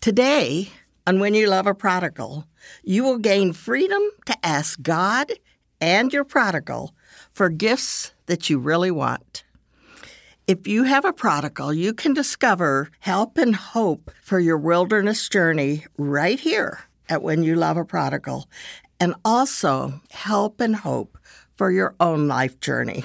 Today, on When You Love a Prodigal, you will gain freedom to ask God and your prodigal for gifts that you really want. If you have a prodigal, you can discover help and hope for your wilderness journey right here at When You Love a Prodigal, and also help and hope for your own life journey.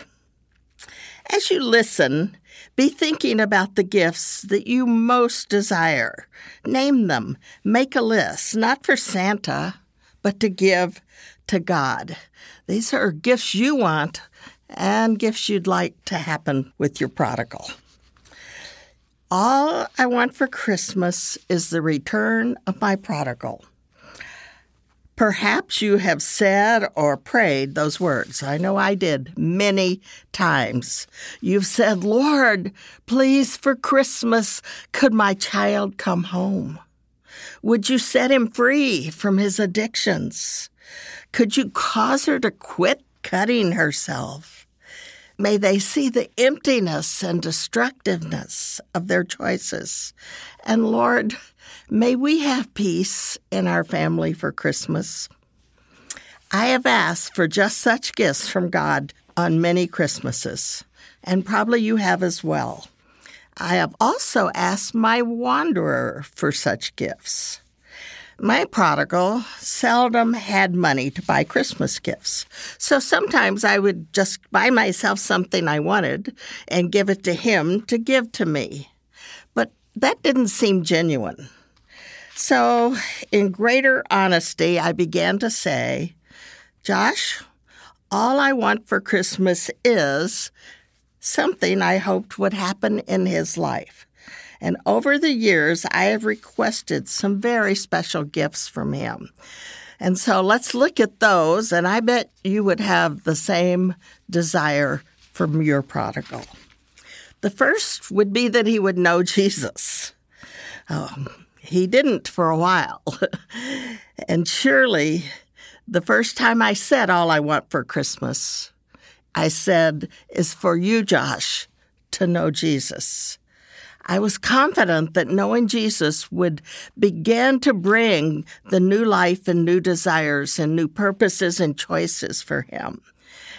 As you listen, be thinking about the gifts that you most desire. Name them. Make a list, not for Santa, but to give to God. These are gifts you want and gifts you'd like to happen with your prodigal. All I want for Christmas is the return of my prodigal. Perhaps you have said or prayed those words. I know I did many times. You've said, Lord, please for Christmas, could my child come home? Would you set him free from his addictions? Could you cause her to quit cutting herself? May they see the emptiness and destructiveness of their choices. And Lord, May we have peace in our family for Christmas. I have asked for just such gifts from God on many Christmases, and probably you have as well. I have also asked my wanderer for such gifts. My prodigal seldom had money to buy Christmas gifts, so sometimes I would just buy myself something I wanted and give it to him to give to me. But that didn't seem genuine. So, in greater honesty, I began to say, Josh, all I want for Christmas is something I hoped would happen in his life. And over the years, I have requested some very special gifts from him. And so let's look at those, and I bet you would have the same desire from your prodigal. The first would be that he would know Jesus. Um, he didn't for a while. and surely, the first time I said all I want for Christmas, I said, is for you, Josh, to know Jesus. I was confident that knowing Jesus would begin to bring the new life and new desires and new purposes and choices for him.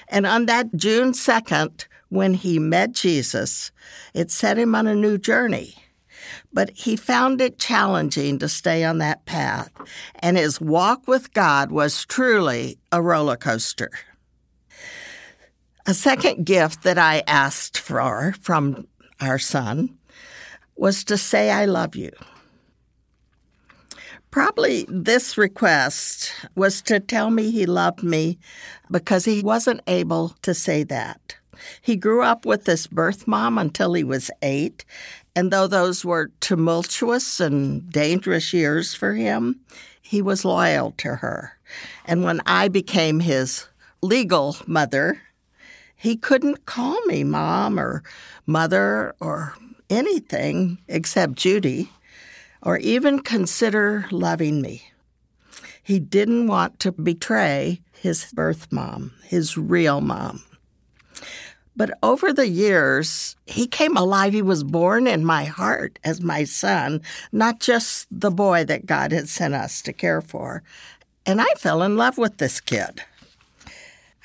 And on that June 2nd, when he met Jesus, it set him on a new journey but he found it challenging to stay on that path, and his walk with God was truly a roller coaster. A second gift that I asked for from our son was to say, I love you. Probably this request was to tell me he loved me because he wasn't able to say that. He grew up with his birth mom until he was eight, and though those were tumultuous and dangerous years for him, he was loyal to her. And when I became his legal mother, he couldn't call me mom or mother or anything except Judy or even consider loving me. He didn't want to betray his birth mom, his real mom. But over the years, he came alive. He was born in my heart as my son, not just the boy that God had sent us to care for. And I fell in love with this kid.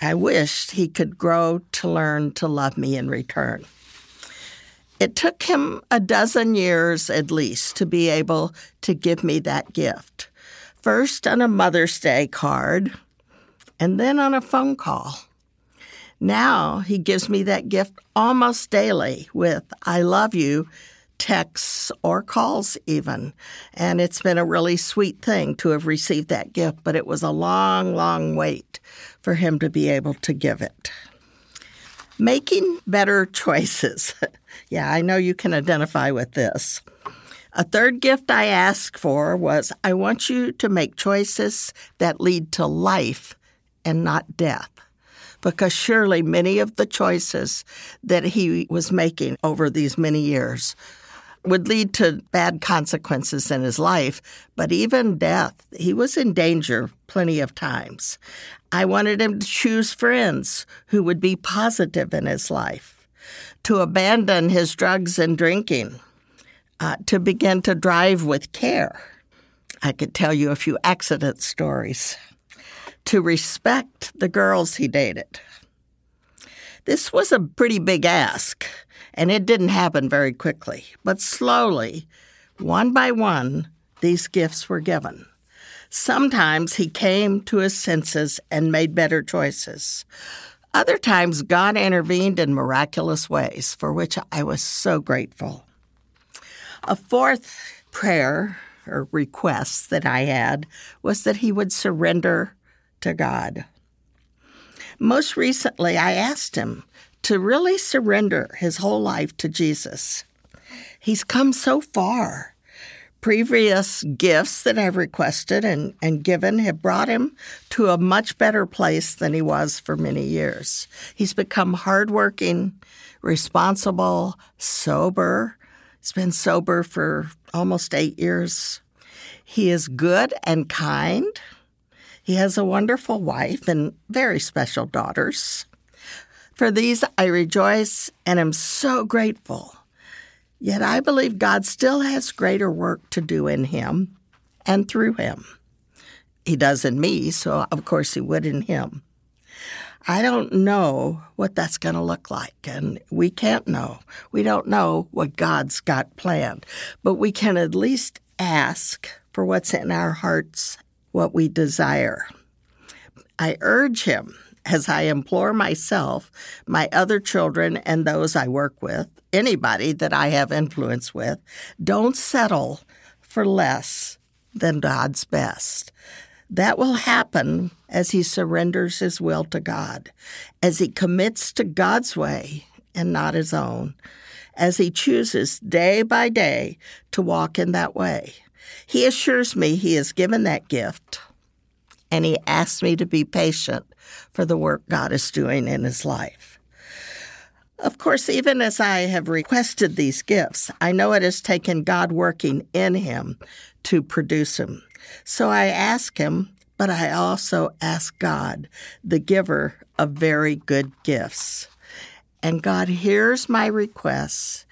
I wished he could grow to learn to love me in return. It took him a dozen years at least to be able to give me that gift. First on a Mother's Day card, and then on a phone call. Now he gives me that gift almost daily with I love you texts or calls even. And it's been a really sweet thing to have received that gift, but it was a long, long wait for him to be able to give it. Making better choices. yeah, I know you can identify with this. A third gift I asked for was I want you to make choices that lead to life and not death because surely many of the choices that he was making over these many years would lead to bad consequences in his life, but even death. He was in danger plenty of times. I wanted him to choose friends who would be positive in his life, to abandon his drugs and drinking. uh, to begin to drive with care. I could tell you a few accident stories. To respect the girls he dated. This was a pretty big ask, and it didn't happen very quickly. But slowly, one by one, these gifts were given. Sometimes he came to his senses and made better choices. Other times, God intervened in miraculous ways, for which I was so grateful. A fourth prayer or request that I had was that he would surrender to God. Most recently, I asked him to really surrender his whole life to Jesus. He's come so far. Previous gifts that I've requested and, and given have brought him to a much better place than he was for many years. He's become hardworking, responsible, sober. He's been sober for almost eight years. He is good and kind. He has a wonderful wife and very special daughters. For these I rejoice and am so grateful. Yet I believe God still has greater work to do in him and through him. He does in me, so of course he would in him. I don't know what that's going to look like, and we can't know. We don't know what God's got planned, but we can at least ask for what's in our hearts, what we desire. I urge him as I implore myself, my other children, and those I work with, anybody that I have influence with, don't settle for less than God's best. That will happen as he surrenders his will to God, as he commits to God's way and not his own, as he chooses day by day to walk in that way. He assures me he has given that gift, and he asks me to be patient for the work God is doing in his life. Of course, even as I have requested these gifts, I know it has taken God working in him to produce them. So I ask him, but I also ask God, the giver of very good gifts. And God hears my requests,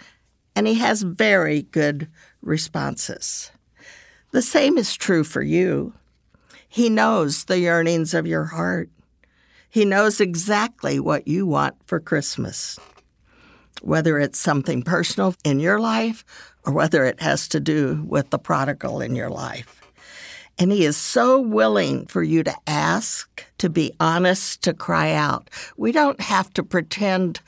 and he has very good responses. The same is true for you. He knows the yearnings of your heart. He knows exactly what you want for Christmas, whether it's something personal in your life or whether it has to do with the prodigal in your life. And he is so willing for you to ask, to be honest, to cry out. We don't have to pretend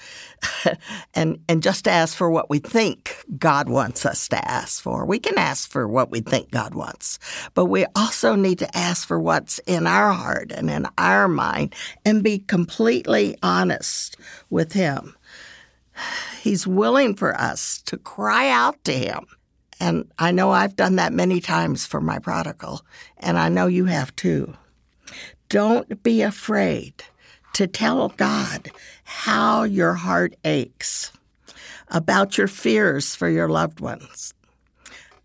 and, and just ask for what we think God wants us to ask for. We can ask for what we think God wants, but we also need to ask for what's in our heart and in our mind and be completely honest with Him. He's willing for us to cry out to Him and I know I've done that many times for my prodigal, and I know you have too. Don't be afraid to tell God how your heart aches, about your fears for your loved ones,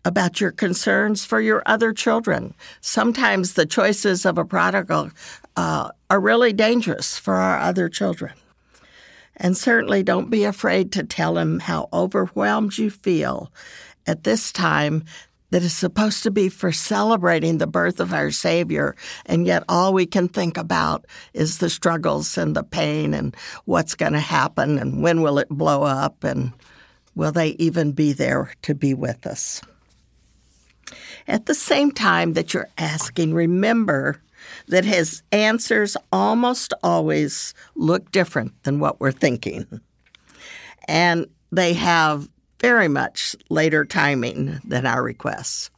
about your concerns for your other children. Sometimes the choices of a prodigal uh, are really dangerous for our other children. And certainly don't be afraid to tell him how overwhelmed you feel at this time that is supposed to be for celebrating the birth of our Savior, and yet all we can think about is the struggles and the pain and what's going to happen and when will it blow up and will they even be there to be with us. At the same time that you're asking, remember that his answers almost always look different than what we're thinking. And they have very much later timing than our requests.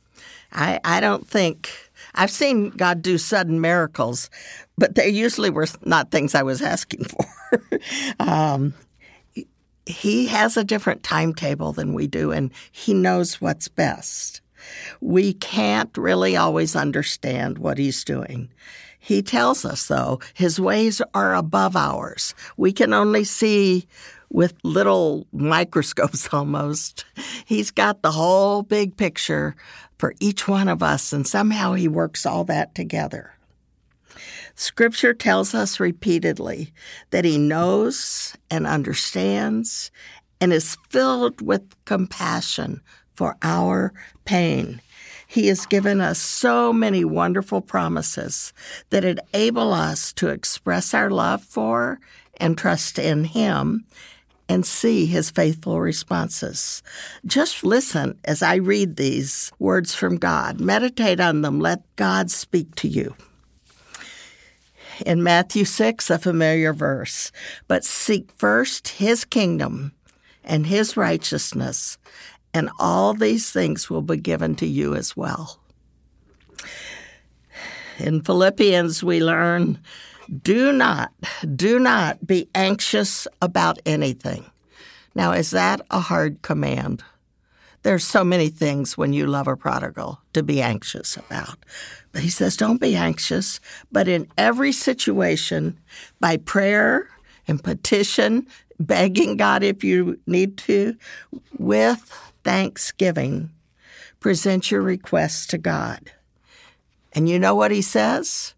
I, I don't think I've seen God do sudden miracles, but they usually were not things I was asking for. um, he has a different timetable than we do, and he knows what's best. We can't really always understand what he's doing. He tells us, though, his ways are above ours. We can only see with little microscopes almost. He's got the whole big picture for each one of us, and somehow he works all that together. Scripture tells us repeatedly that he knows and understands and is filled with compassion for our pain. He has given us so many wonderful promises that enable us to express our love for and trust in Him and see His faithful responses. Just listen as I read these words from God. Meditate on them. Let God speak to you. In Matthew 6, a familiar verse, but seek first His kingdom and His righteousness, and all these things will be given to you as well. In Philippians, we learn do not, do not be anxious about anything. Now, is that a hard command? There's so many things when you love a prodigal to be anxious about. But he says, don't be anxious, but in every situation, by prayer and petition, begging God if you need to, with thanksgiving, present your requests to God. And you know what he says?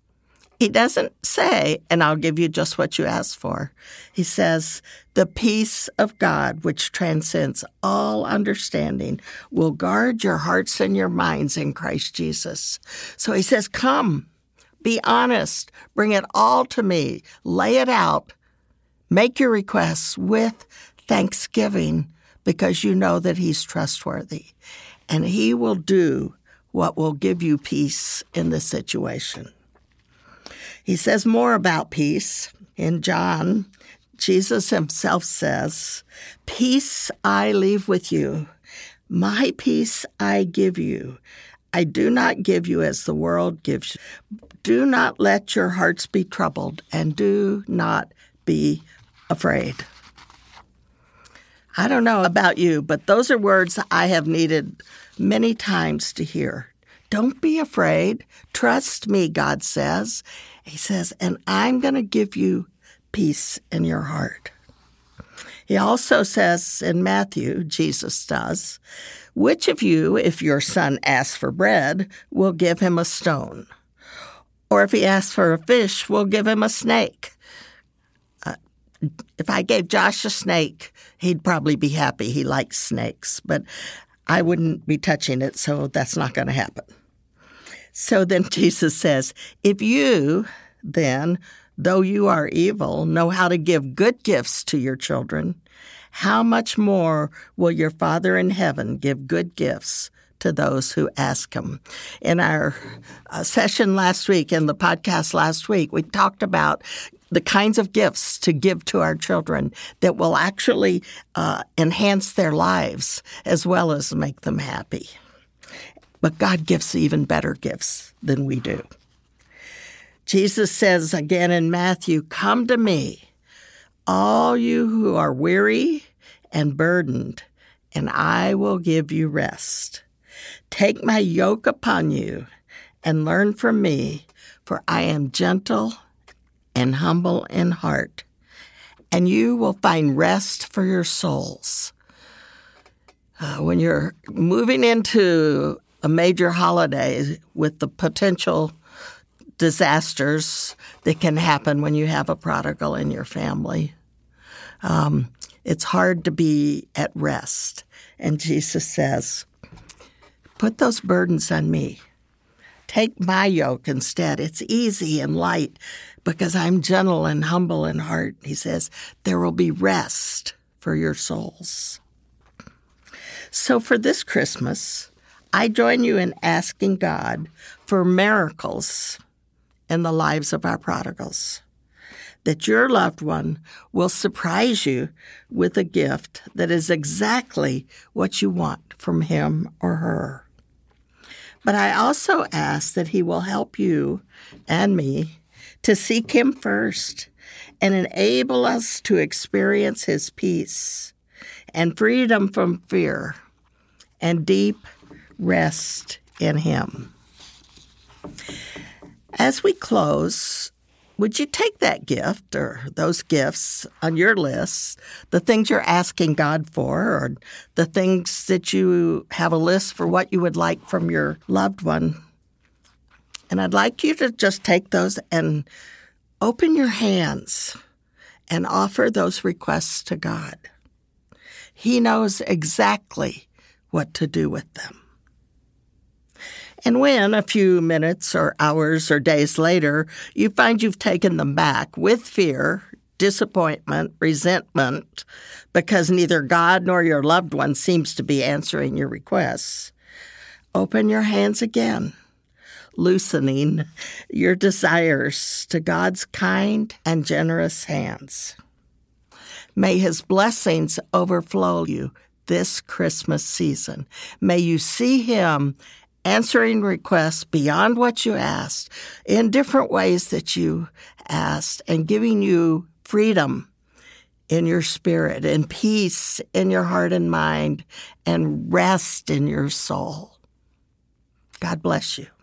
He doesn't say, and I'll give you just what you asked for. He says, the peace of God, which transcends all understanding, will guard your hearts and your minds in Christ Jesus. So he says, come, be honest, bring it all to me, lay it out, make your requests with thanksgiving because you know that He's trustworthy. And He will do what will give you peace in this situation. He says more about peace in John. Jesus himself says, Peace I leave with you, my peace I give you. I do not give you as the world gives you. Do not let your hearts be troubled, and do not be afraid. I don't know about you, but those are words I have needed many times to hear. Don't be afraid. Trust me, God says. He says, and I'm going to give you peace in your heart. He also says in Matthew, Jesus does, which of you, if your son asks for bread, will give him a stone? Or if he asks for a fish, will give him a snake? Uh, if I gave Josh a snake, he'd probably be happy. He likes snakes, but I wouldn't be touching it, so that's not going to happen. So then Jesus says, If you, then, though you are evil, know how to give good gifts to your children, how much more will your Father in heaven give good gifts to those who ask him. In our uh, session last week, in the podcast last week, we talked about the kinds of gifts to give to our children that will actually uh, enhance their lives as well as make them happy. But God gives even better gifts than we do. Jesus says again in Matthew, Come to me, all you who are weary and burdened, and I will give you rest. Take my yoke upon you and learn from me, for I am gentle and humble in heart, and you will find rest for your souls. Uh, when you're moving into a major holiday with the potential disasters that can happen when you have a prodigal in your family, um, it's hard to be at rest. And Jesus says, Put those burdens on me. Take my yoke instead. It's easy and light because I'm gentle and humble in heart. He says, There will be rest for your souls. So for this Christmas, I join you in asking God for miracles in the lives of our prodigals. That your loved one will surprise you with a gift that is exactly what you want from him or her. But I also ask that he will help you and me to seek him first and enable us to experience his peace and freedom from fear and deep rest in him. As we close, would you take that gift or those gifts on your list, the things you're asking God for, or the things that you have a list for what you would like from your loved one? And I'd like you to just take those and open your hands and offer those requests to God. He knows exactly what to do with them. And when, a few minutes or hours or days later, you find you've taken them back with fear, disappointment, resentment, because neither God nor your loved one seems to be answering your requests, open your hands again, loosening your desires to God's kind and generous hands. May His blessings overflow you this Christmas season. May you see Him answering requests beyond what you asked in different ways that you asked and giving you freedom in your spirit and peace in your heart and mind and rest in your soul. God bless you.